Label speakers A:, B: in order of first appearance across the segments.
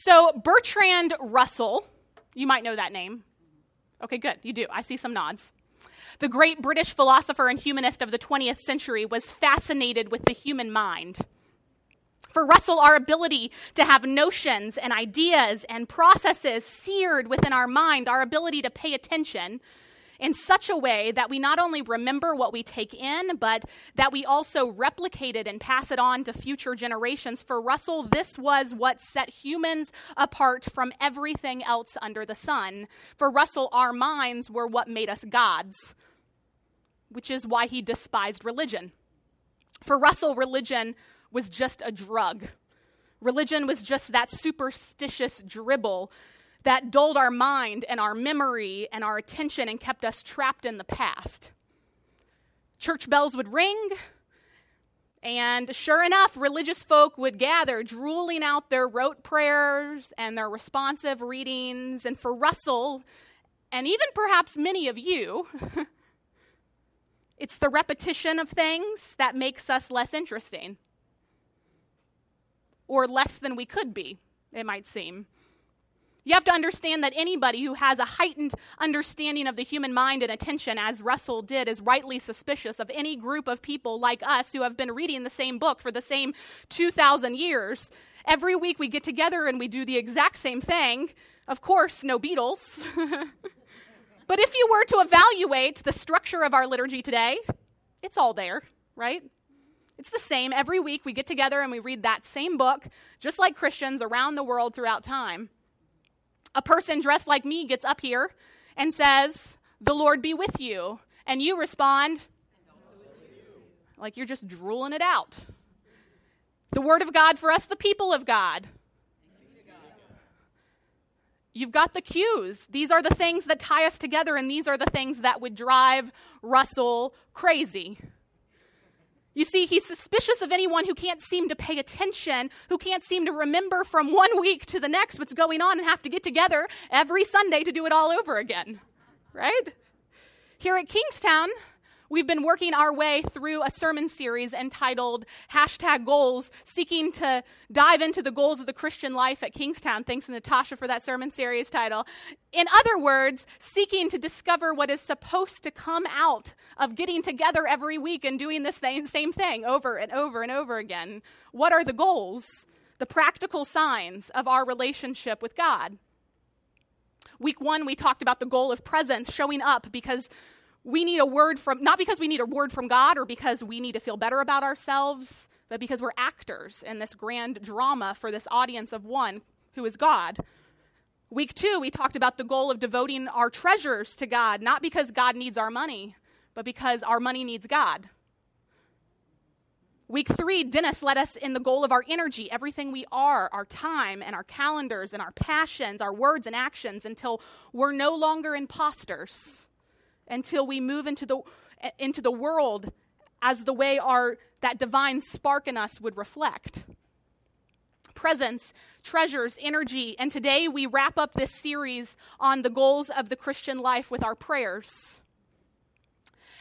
A: So, Bertrand Russell, you might know that name. Okay, good. You do. I see some nods. The great British philosopher and humanist of the 20th century was fascinated with the human mind. For Russell, our ability to have notions and ideas and processes seared within our mind, our ability to pay attention, in such a way that we not only remember what we take in, but that we also replicate it and pass it on to future generations. For Russell, this was what set humans apart from everything else under the sun. For Russell, our minds were what made us gods, which is why he despised religion. For Russell, religion was just a drug. Religion was just that superstitious dribble that dulled our mind and our memory and our attention and kept us trapped in the past. Church bells would ring, and sure enough, religious folk would gather, drooling out their rote prayers and their responsive readings. And for Russell, and even perhaps many of you, it's the repetition of things that makes us less interesting or less than we could be, it might seem. You have to understand that anybody who has a heightened understanding of the human mind and attention, as Russell did, is rightly suspicious of any group of people like us who have been reading the same book for the same 2,000 years. Every week we get together and we do the exact same thing. Of course, no Beatles. but if you were to evaluate the structure of our liturgy today, it's all there, right? It's the same. Every week we get together and we read that same book, just like Christians around the world throughout time a person dressed like me gets up here and says, The Lord be with you. And you respond, like you're just drooling it out. The Word of God for us, the people of God. You've got the cues. These are the things that tie us together, and these are the things that would drive Russell crazy. You see, he's suspicious of anyone who can't seem to pay attention, who can't seem to remember from one week to the next what's going on and have to get together every Sunday to do it all over again. Right? Here at Kingstowne, We've been working our way through a sermon series entitled Hashtag Goals, seeking to dive into the goals of the Christian life at Kingstowne. Thanks Natasha for that sermon series title. In other words, seeking to discover what is supposed to come out of getting together every week and doing this same, same thing over and over and over again. What are the goals, the practical signs of our relationship with God? Week one, we talked about the goal of presence, showing up because we need a word from, not because we need a word from God or because we need to feel better about ourselves, but because we're actors in this grand drama for this audience of one who is God. Week two, we talked about the goal of devoting our treasures to God, not because God needs our money, but because our money needs God. Week three, Dennis led us in the goal of our energy, everything we are, our time and our calendars and our passions, our words and actions, until we're no longer imposters until we move into the, into the world as the way our, that divine spark in us would reflect. Presence, treasures, energy. And today we wrap up this series on the goals of the Christian life with our prayers.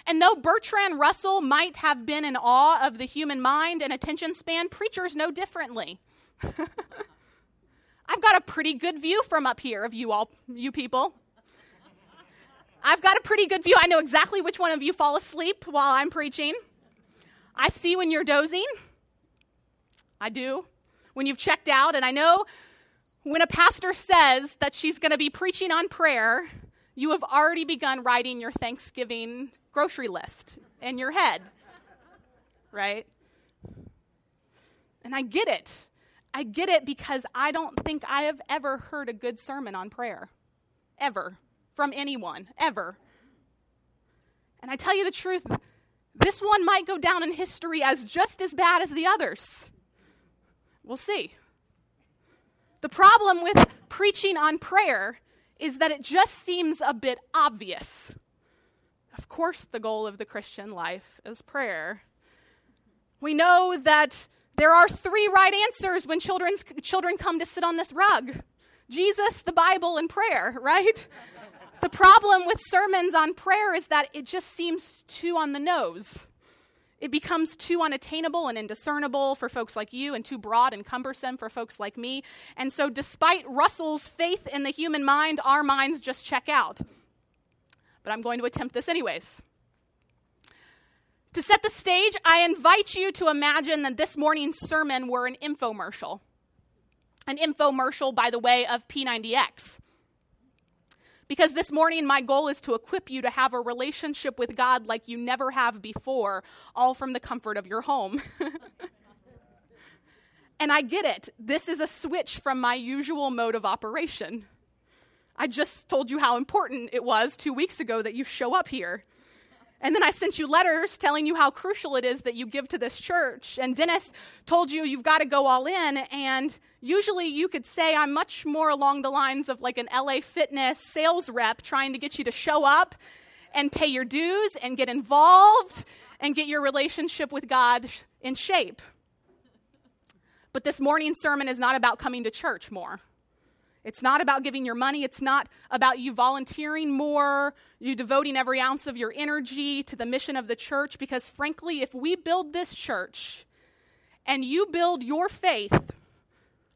A: And though Bertrand Russell might have been in awe of the human mind and attention span, preachers know differently. I've got a pretty good view from up here of you all, you people. I've got a pretty good view. I know exactly which one of you fall asleep while I'm preaching. I see when you're dozing. I do. When you've checked out. And I know when a pastor says that she's going to be preaching on prayer, you have already begun writing your Thanksgiving grocery list in your head. Right? And I get it. I get it because I don't think I have ever heard a good sermon on prayer. Ever from anyone, ever. And I tell you the truth, this one might go down in history as just as bad as the others. We'll see. The problem with preaching on prayer is that it just seems a bit obvious. Of course, the goal of the Christian life is prayer. We know that there are three right answers when children's, children come to sit on this rug Jesus, the Bible, and prayer, right? The problem with sermons on prayer is that it just seems too on the nose. it becomes too unattainable and indiscernible for folks like you and too broad and cumbersome for folks like me. And so, despite Russell's faith in the human mind, our minds just check out. But I'm going to attempt this anyways. To set the stage, I invite you to imagine that this morning's sermon were an infomercial. An infomercial, by the way, of P90X. Because this morning, my goal is to equip you to have a relationship with God like you never have before, all from the comfort of your home. and I get it. This is a switch from my usual mode of operation. I just told you how important it was two weeks ago that you show up here. And then I sent you letters telling you how crucial it is that you give to this church. And Dennis told you you've got to go all in. And usually you could say I'm much more along the lines of like an LA fitness sales rep trying to get you to show up and pay your dues and get involved and get your relationship with God in shape. But this morning's sermon is not about coming to church more. It's not about giving your money. It's not about you volunteering more, you devoting every ounce of your energy to the mission of the church. Because frankly, if we build this church and you build your faith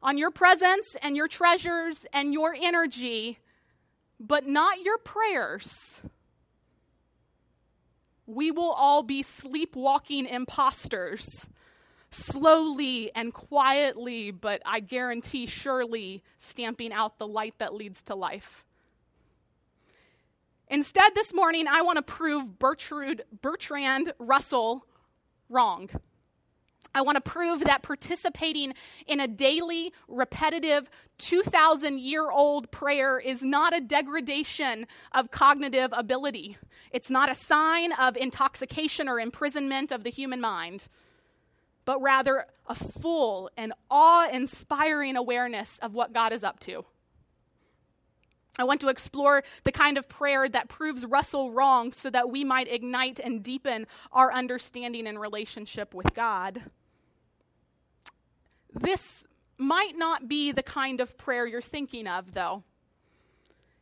A: on your presence and your treasures and your energy, but not your prayers, we will all be sleepwalking imposters slowly and quietly, but I guarantee surely stamping out the light that leads to life. Instead, this morning, I want to prove Bertrand, Bertrand Russell wrong. I want to prove that participating in a daily, repetitive, 2,000 year old prayer is not a degradation of cognitive ability. It's not a sign of intoxication or imprisonment of the human mind but rather a full and awe inspiring awareness of what God is up to. I want to explore the kind of prayer that proves Russell wrong so that we might ignite and deepen our understanding and relationship with God. This might not be the kind of prayer you're thinking of, though.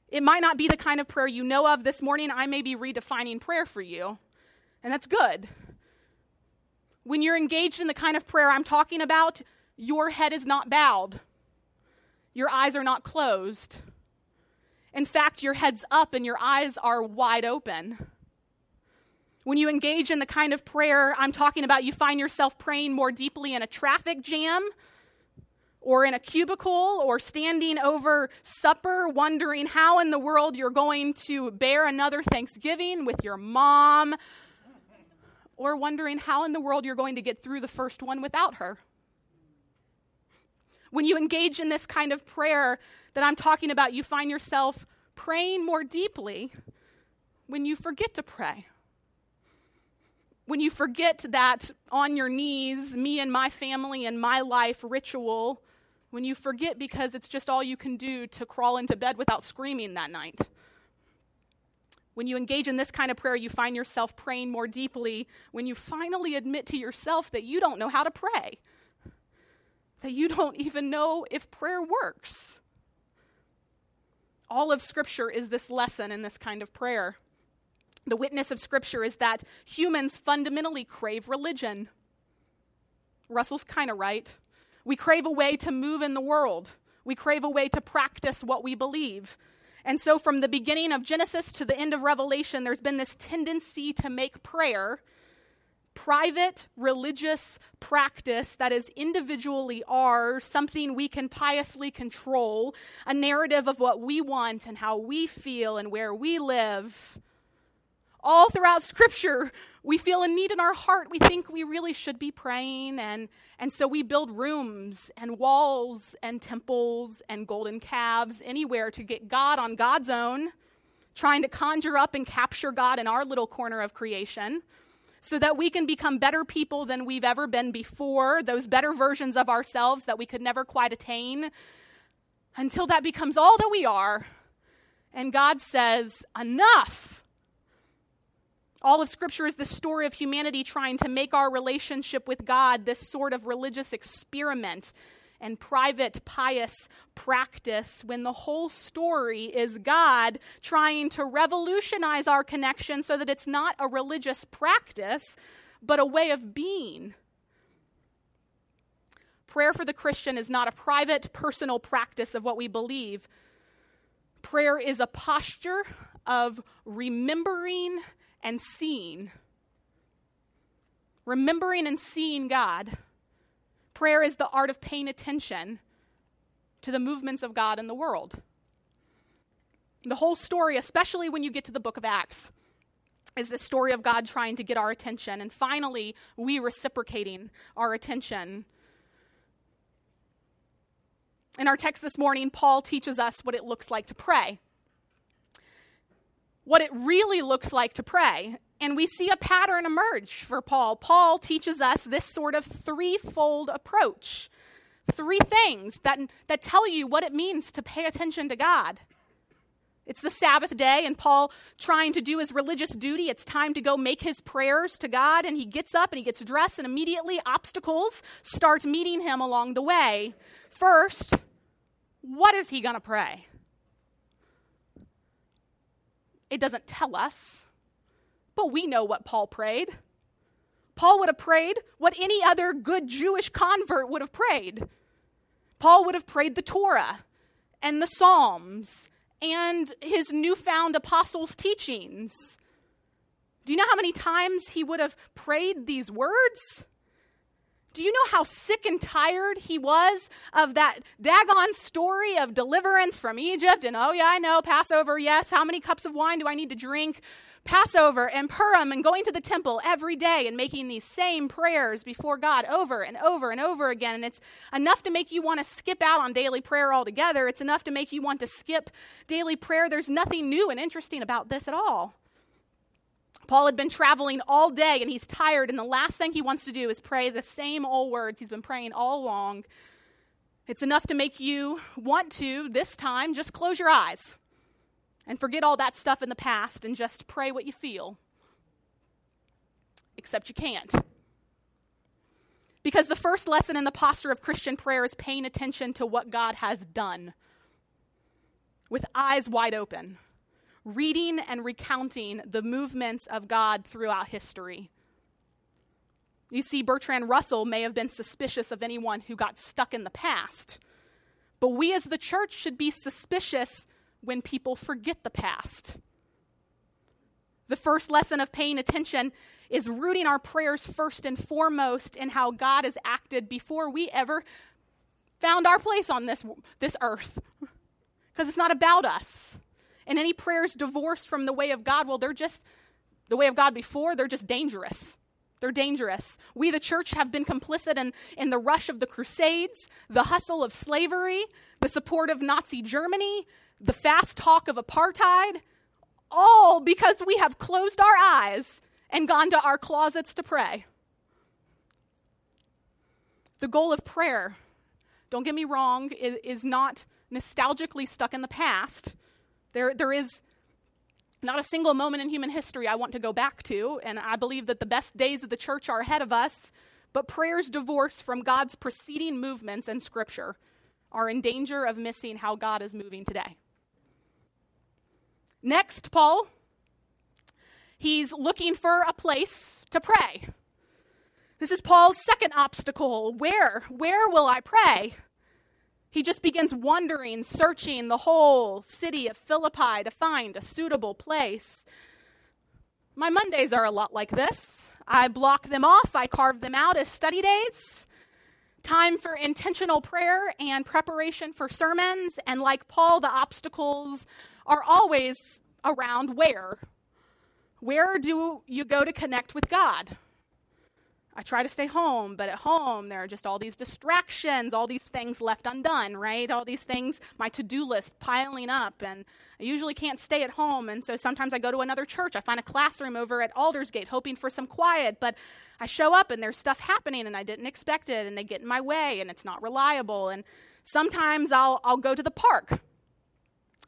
A: It might not be the kind of prayer you know of this morning. I may be redefining prayer for you, and that's good. When you're engaged in the kind of prayer I'm talking about, your head is not bowed, your eyes are not closed. In fact, your head's up and your eyes are wide open. When you engage in the kind of prayer I'm talking about, you find yourself praying more deeply in a traffic jam or in a cubicle or standing over supper, wondering how in the world you're going to bear another Thanksgiving with your mom or wondering how in the world you're going to get through the first one without her. When you engage in this kind of prayer that I'm talking about, you find yourself praying more deeply when you forget to pray. When you forget that on your knees, me and my family and my life ritual, when you forget because it's just all you can do to crawl into bed without screaming that night. When you engage in this kind of prayer, you find yourself praying more deeply when you finally admit to yourself that you don't know how to pray, that you don't even know if prayer works. All of Scripture is this lesson in this kind of prayer. The witness of Scripture is that humans fundamentally crave religion. Russell's kind of right. We crave a way to move in the world. We crave a way to practice what we believe. And so, from the beginning of Genesis to the end of Revelation, there's been this tendency to make prayer private religious practice that is individually ours, something we can piously control, a narrative of what we want and how we feel and where we live. All throughout Scripture, we feel a need in our heart. We think we really should be praying. And, and so we build rooms and walls and temples and golden calves anywhere to get God on God's own, trying to conjure up and capture God in our little corner of creation so that we can become better people than we've ever been before, those better versions of ourselves that we could never quite attain, until that becomes all that we are. And God says, Enough. All of Scripture is the story of humanity trying to make our relationship with God this sort of religious experiment and private pious practice when the whole story is God trying to revolutionize our connection so that it's not a religious practice, but a way of being. Prayer for the Christian is not a private, personal practice of what we believe. Prayer is a posture of remembering and seeing. Remembering and seeing God. Prayer is the art of paying attention to the movements of God in the world. The whole story, especially when you get to the book of Acts, is the story of God trying to get our attention, and finally, we reciprocating our attention. In our text this morning, Paul teaches us what it looks like to pray. What it really looks like to pray. And we see a pattern emerge for Paul. Paul teaches us this sort of threefold approach three things that, that tell you what it means to pay attention to God. It's the Sabbath day, and Paul trying to do his religious duty. It's time to go make his prayers to God, and he gets up and he gets dressed, and immediately obstacles start meeting him along the way. First, what is he going to pray? It doesn't tell us, but we know what Paul prayed. Paul would have prayed what any other good Jewish convert would have prayed. Paul would have prayed the Torah and the Psalms and his newfound apostles' teachings. Do you know how many times he would have prayed these words? Do you know how sick and tired he was of that daggone story of deliverance from Egypt? And oh, yeah, I know, Passover, yes. How many cups of wine do I need to drink? Passover and Purim and going to the temple every day and making these same prayers before God over and over and over again. And it's enough to make you want to skip out on daily prayer altogether. It's enough to make you want to skip daily prayer. There's nothing new and interesting about this at all. Paul had been traveling all day and he's tired, and the last thing he wants to do is pray the same old words he's been praying all along. It's enough to make you want to, this time, just close your eyes and forget all that stuff in the past and just pray what you feel. Except you can't. Because the first lesson in the posture of Christian prayer is paying attention to what God has done with eyes wide open, reading and recounting the movements of God throughout history. You see, Bertrand Russell may have been suspicious of anyone who got stuck in the past, but we as the church should be suspicious when people forget the past. The first lesson of paying attention is rooting our prayers first and foremost in how God has acted before we ever found our place on this, this earth. Because it's not about us. And any prayers divorced from the way of God, well, they're just the way of God before, they're just dangerous. They're dangerous. We, the church, have been complicit in, in the rush of the Crusades, the hustle of slavery, the support of Nazi Germany, the fast talk of apartheid, all because we have closed our eyes and gone to our closets to pray. The goal of prayer, don't get me wrong, is not nostalgically stuck in the past. There, there is not a single moment in human history I want to go back to, and I believe that the best days of the church are ahead of us. But prayers divorced from God's preceding movements in Scripture are in danger of missing how God is moving today. Next, Paul, he's looking for a place to pray. This is Paul's second obstacle. Where? Where will I pray? He just begins wandering, searching the whole city of Philippi to find a suitable place. My Mondays are a lot like this. I block them off, I carve them out as study days. Time for intentional prayer and preparation for sermons. And like Paul, the obstacles are always around where? Where do you go to connect with God? I try to stay home, but at home there are just all these distractions, all these things left undone, right? All these things, my to do list piling up, and I usually can't stay at home. And so sometimes I go to another church. I find a classroom over at Aldersgate hoping for some quiet, but I show up and there's stuff happening and I didn't expect it, and they get in my way, and it's not reliable. And sometimes I'll, I'll go to the park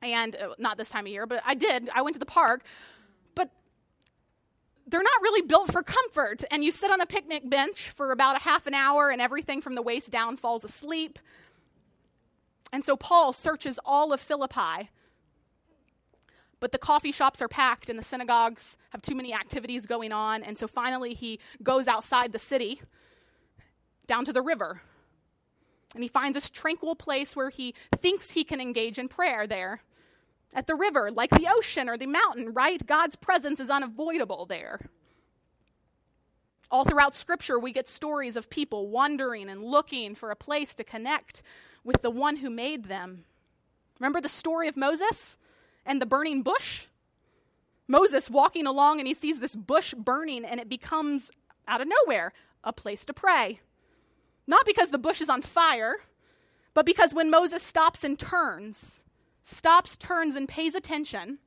A: and uh, not this time of year, but I did. I went to the park, they're not really built for comfort. And you sit on a picnic bench for about a half an hour, and everything from the waist down falls asleep. And so Paul searches all of Philippi. but the coffee shops are packed and the synagogues have too many activities going on. And so finally, he goes outside the city down to the river. And he finds this tranquil place where he thinks he can engage in prayer there at the river, like the ocean or the mountain, right? God's presence is unavoidable there. All throughout Scripture, we get stories of people wandering and looking for a place to connect with the one who made them. Remember the story of Moses and the burning bush? Moses walking along and he sees this bush burning, and it becomes, out of nowhere, a place to pray. Not because the bush is on fire, but because when Moses stops and turns, stops, turns, and pays attention,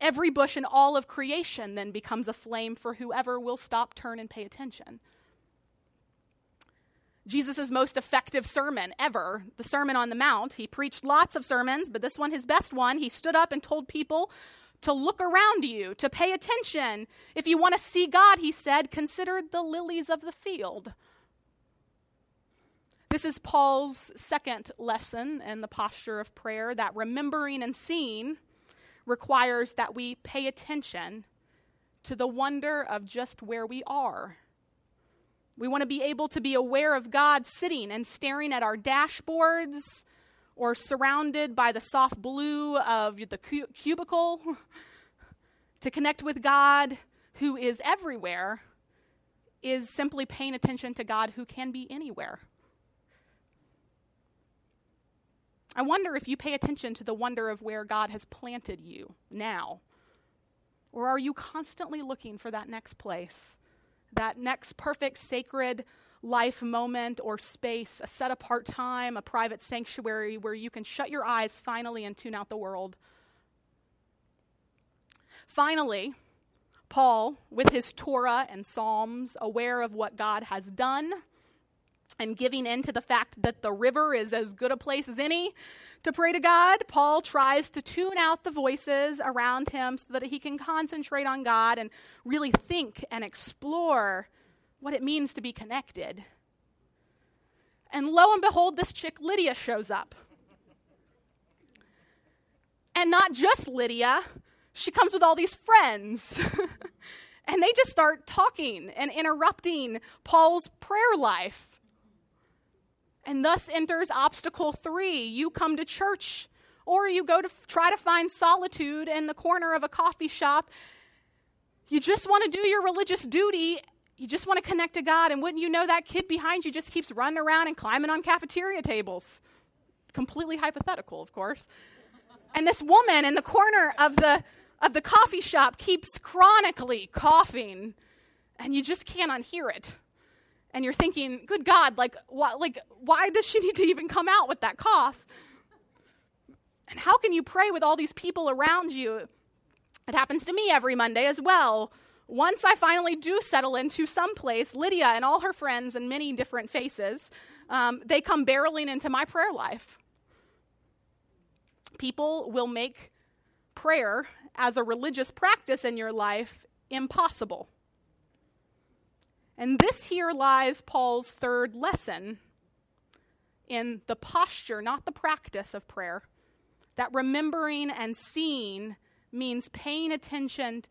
A: every bush in all of creation then becomes a flame for whoever will stop, turn, and pay attention. Jesus' most effective sermon ever, the Sermon on the Mount. He preached lots of sermons, but this one, his best one, he stood up and told people to look around you, to pay attention. If you want to see God, he said, consider the lilies of the field. This is Paul's second lesson in the posture of prayer that remembering and seeing requires that we pay attention to the wonder of just where we are. We want to be able to be aware of God sitting and staring at our dashboards or surrounded by the soft blue of the cu- cubicle. to connect with God, who is everywhere, is simply paying attention to God, who can be anywhere. I wonder if you pay attention to the wonder of where God has planted you now. Or are you constantly looking for that next place, that next perfect sacred life moment or space, a set apart time, a private sanctuary where you can shut your eyes finally and tune out the world? Finally, Paul, with his Torah and Psalms, aware of what God has done and giving in to the fact that the river is as good a place as any to pray to God, Paul tries to tune out the voices around him so that he can concentrate on God and really think and explore what it means to be connected. And lo and behold, this chick Lydia shows up. And not just Lydia, she comes with all these friends. and they just start talking and interrupting Paul's prayer life. And thus enters obstacle three. You come to church, or you go to f- try to find solitude in the corner of a coffee shop. You just want to do your religious duty. You just want to connect to God. And wouldn't you know that kid behind you just keeps running around and climbing on cafeteria tables? Completely hypothetical, of course. And this woman in the corner of the, of the coffee shop keeps chronically coughing, and you just can't unhear it and you're thinking, good God, like, why, like, why does she need to even come out with that cough? And how can you pray with all these people around you? It happens to me every Monday as well. Once I finally do settle into some place, Lydia and all her friends and many different faces, um, they come barreling into my prayer life. People will make prayer as a religious practice in your life impossible. And this here lies Paul's third lesson in the posture, not the practice of prayer. That remembering and seeing means paying attention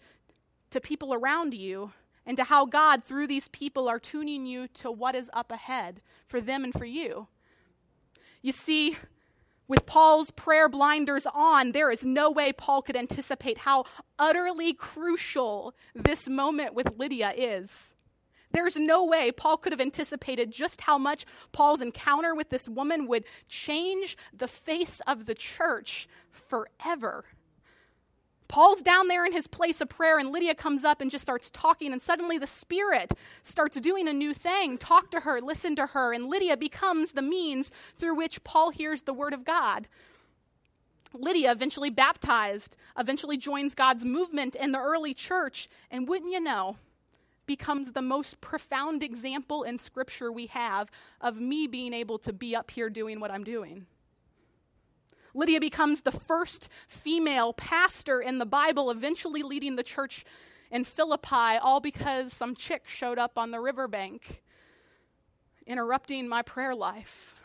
A: to people around you and to how God, through these people, are tuning you to what is up ahead for them and for you. You see, with Paul's prayer blinders on, there is no way Paul could anticipate how utterly crucial this moment with Lydia is. There's no way Paul could have anticipated just how much Paul's encounter with this woman would change the face of the church forever. Paul's down there in his place of prayer, and Lydia comes up and just starts talking, and suddenly the Spirit starts doing a new thing. Talk to her, listen to her, and Lydia becomes the means through which Paul hears the Word of God. Lydia, eventually baptized, eventually joins God's movement in the early church, and wouldn't you know, becomes the most profound example in Scripture we have of me being able to be up here doing what I'm doing. Lydia becomes the first female pastor in the Bible, eventually leading the church in Philippi, all because some chick showed up on the riverbank, interrupting my prayer life.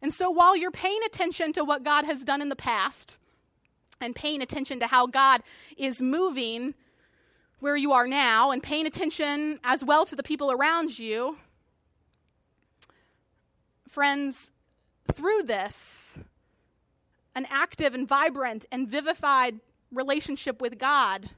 A: And so while you're paying attention to what God has done in the past, and paying attention to how God is moving where you are now and paying attention as well to the people around you, friends, through this, an active and vibrant and vivified relationship with God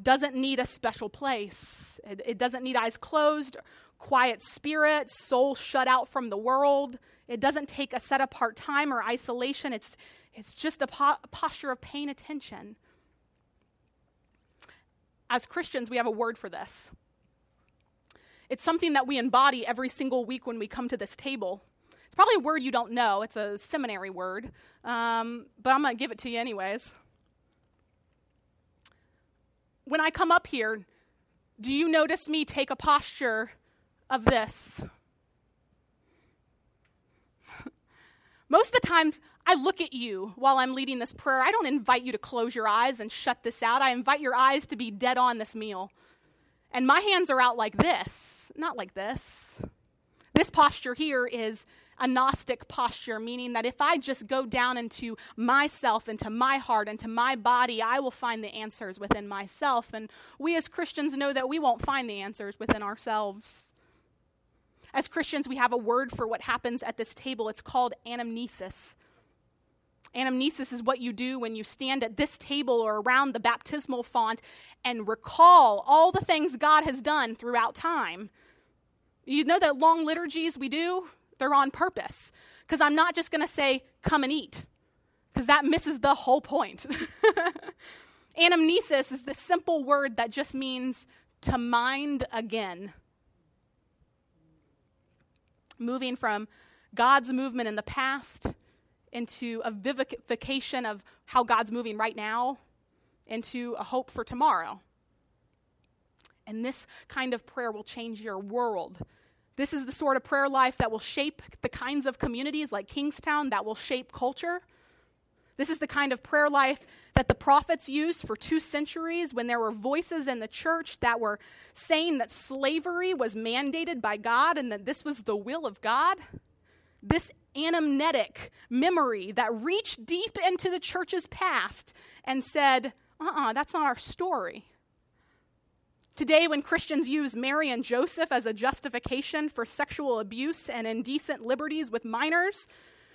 A: doesn't need a special place. It, it, doesn't need eyes closed, quiet spirit, soul shut out from the world. It doesn't take a set apart time or isolation. It's, it's just a, po- a posture of paying attention. As Christians, we have a word for this. It's something that we embody every single week when we come to this table. It's probably a word you don't know, it's a seminary word, um, but I'm going to give it to you anyways when I come up here, do you notice me take a posture of this? Most of the time, I look at you while I'm leading this prayer. I don't invite you to close your eyes and shut this out. I invite your eyes to be dead on this meal. And my hands are out like this, not like this. This posture here is a Gnostic posture, meaning that if I just go down into myself, into my heart, into my body, I will find the answers within myself. And we as Christians know that we won't find the answers within ourselves. As Christians, we have a word for what happens at this table. It's called anamnesis. Anamnesis is what you do when you stand at this table or around the baptismal font and recall all the things God has done throughout time. You know that long liturgies we do? They're on purpose. Because I'm not just going to say, come and eat, because that misses the whole point. Anamnesis is the simple word that just means to mind again. Moving from God's movement in the past into a vivification of how God's moving right now into a hope for tomorrow. And this kind of prayer will change your world this is the sort of prayer life that will shape the kinds of communities like Kingstowne that will shape culture. This is the kind of prayer life that the prophets used for two centuries when there were voices in the church that were saying that slavery was mandated by God and that this was the will of God. This anamnetic memory that reached deep into the church's past and said, uh uh-uh, uh, that's not our story. Today, when Christians use Mary and Joseph as a justification for sexual abuse and indecent liberties with minors,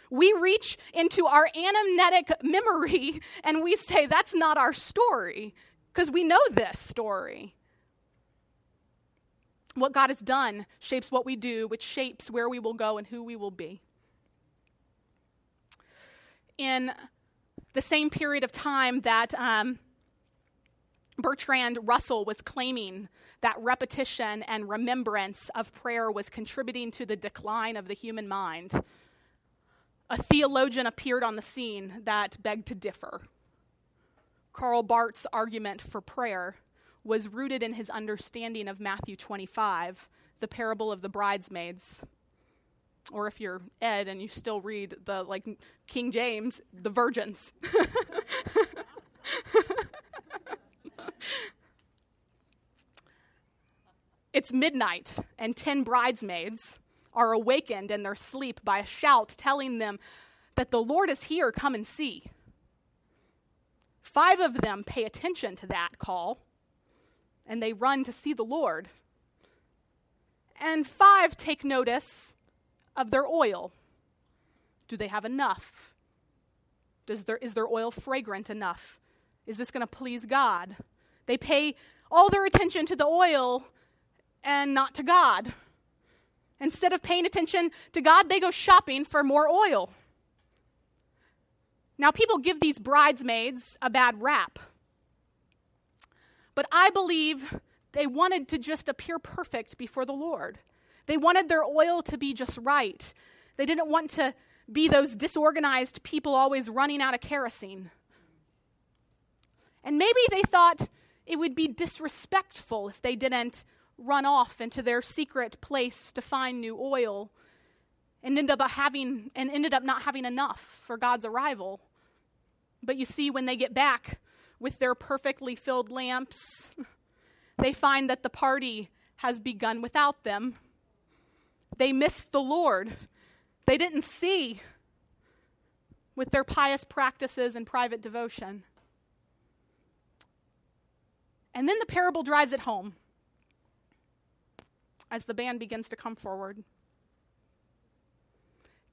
A: we reach into our anamnetic memory and we say, that's not our story, because we know this story. What God has done shapes what we do, which shapes where we will go and who we will be. In the same period of time that um, Bertrand Russell was claiming that repetition and remembrance of prayer was contributing to the decline of the human mind. A theologian appeared on the scene that begged to differ. Karl Barth's argument for prayer was rooted in his understanding of Matthew 25, the parable of the bridesmaids. Or if you're Ed and you still read the like King James, the virgins. It's midnight, and ten bridesmaids are awakened in their sleep by a shout telling them that the Lord is here, come and see. Five of them pay attention to that call, and they run to see the Lord. And five take notice of their oil. Do they have enough? Does there, is their oil fragrant enough? Is this going to please God? They pay all their attention to the oil and not to God. Instead of paying attention to God, they go shopping for more oil. Now, people give these bridesmaids a bad rap. But I believe they wanted to just appear perfect before the Lord. They wanted their oil to be just right. They didn't want to be those disorganized people always running out of kerosene. And maybe they thought it would be disrespectful if they didn't run off into their secret place to find new oil and ended up having and ended up not having enough for God's arrival. But you see when they get back with their perfectly filled lamps, they find that the party has begun without them. They missed the Lord. They didn't see with their pious practices and private devotion. And then the parable drives it home as the band begins to come forward.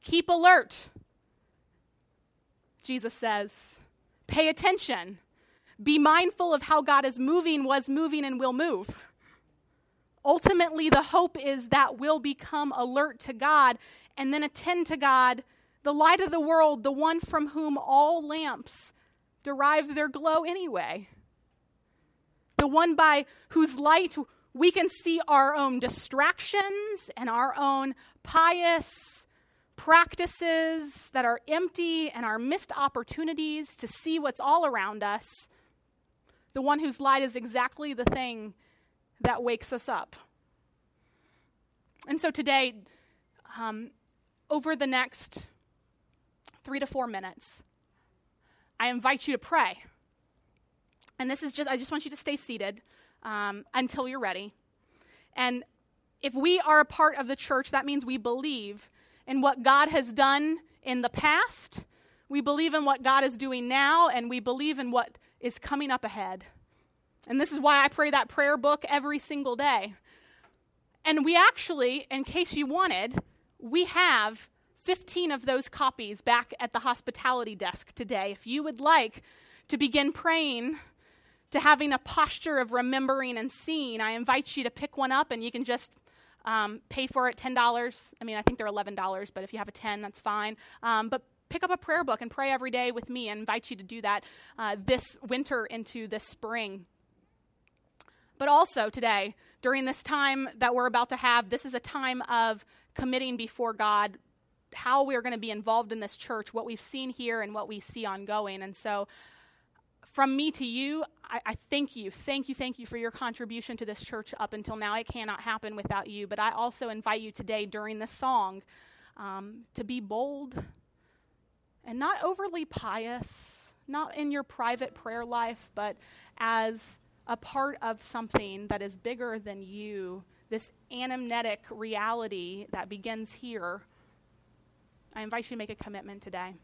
A: Keep alert, Jesus says. Pay attention. Be mindful of how God is moving, was moving, and will move. Ultimately, the hope is that we'll become alert to God and then attend to God, the light of the world, the one from whom all lamps derive their glow anyway. The one by whose light we can see our own distractions and our own pious practices that are empty and our missed opportunities to see what's all around us. The one whose light is exactly the thing that wakes us up. And so today, um, over the next three to four minutes, I invite you to pray. And this is just, I just want you to stay seated um, until you're ready. And if we are a part of the church, that means we believe in what God has done in the past, we believe in what God is doing now, and we believe in what is coming up ahead. And this is why I pray that prayer book every single day. And we actually, in case you wanted, we have 15 of those copies back at the hospitality desk today. If you would like to begin praying, to having a posture of remembering and seeing, I invite you to pick one up and you can just um, pay for it $10. I mean, I think they're $11, but if you have a 10, that's fine. Um, but pick up a prayer book and pray every day with me. I invite you to do that uh, this winter into this spring. But also today, during this time that we're about to have, this is a time of committing before God how we're going to be involved in this church, what we've seen here, and what we see ongoing. And so, from me to you, I, I, thank you. Thank you, thank you for your contribution to this church up until now. It cannot happen without you. But I also invite you today during this song um, to be bold and not overly pious, not in your private prayer life, but as a part of something that is bigger than you, this anamnetic reality that begins here. I invite you to make a commitment today.